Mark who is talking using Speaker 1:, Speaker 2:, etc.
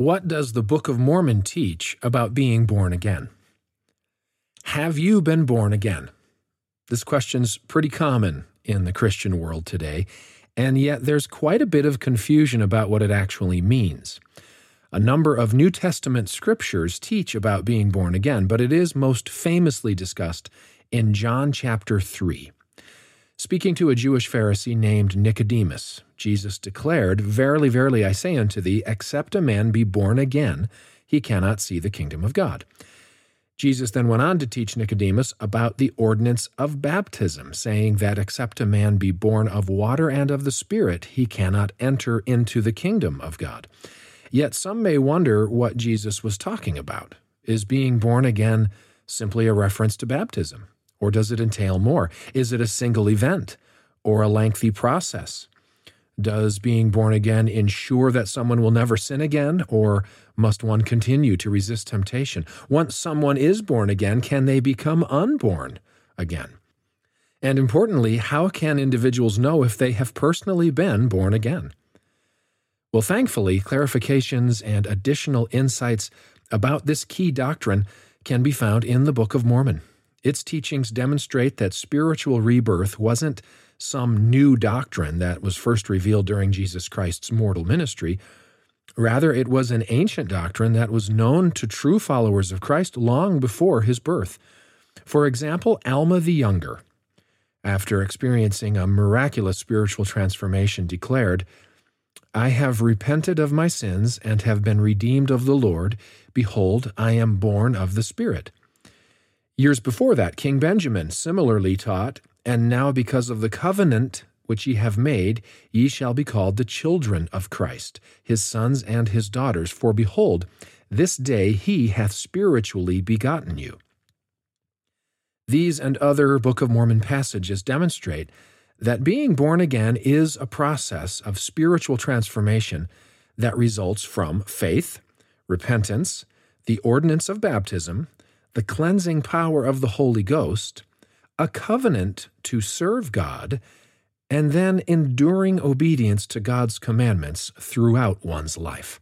Speaker 1: What does the Book of Mormon teach about being born again? Have you been born again? This question's pretty common in the Christian world today, and yet there's quite a bit of confusion about what it actually means. A number of New Testament scriptures teach about being born again, but it is most famously discussed in John chapter 3. Speaking to a Jewish Pharisee named Nicodemus, Jesus declared, Verily, verily, I say unto thee, except a man be born again, he cannot see the kingdom of God. Jesus then went on to teach Nicodemus about the ordinance of baptism, saying that except a man be born of water and of the Spirit, he cannot enter into the kingdom of God. Yet some may wonder what Jesus was talking about. Is being born again simply a reference to baptism? Or does it entail more? Is it a single event or a lengthy process? Does being born again ensure that someone will never sin again, or must one continue to resist temptation? Once someone is born again, can they become unborn again? And importantly, how can individuals know if they have personally been born again? Well, thankfully, clarifications and additional insights about this key doctrine can be found in the Book of Mormon. Its teachings demonstrate that spiritual rebirth wasn't some new doctrine that was first revealed during Jesus Christ's mortal ministry. Rather, it was an ancient doctrine that was known to true followers of Christ long before his birth. For example, Alma the Younger, after experiencing a miraculous spiritual transformation, declared, I have repented of my sins and have been redeemed of the Lord. Behold, I am born of the Spirit. Years before that, King Benjamin similarly taught, and now, because of the covenant which ye have made, ye shall be called the children of Christ, his sons and his daughters. For behold, this day he hath spiritually begotten you. These and other Book of Mormon passages demonstrate that being born again is a process of spiritual transformation that results from faith, repentance, the ordinance of baptism, the cleansing power of the Holy Ghost, a covenant to serve God, and then enduring obedience to God's commandments throughout one's life.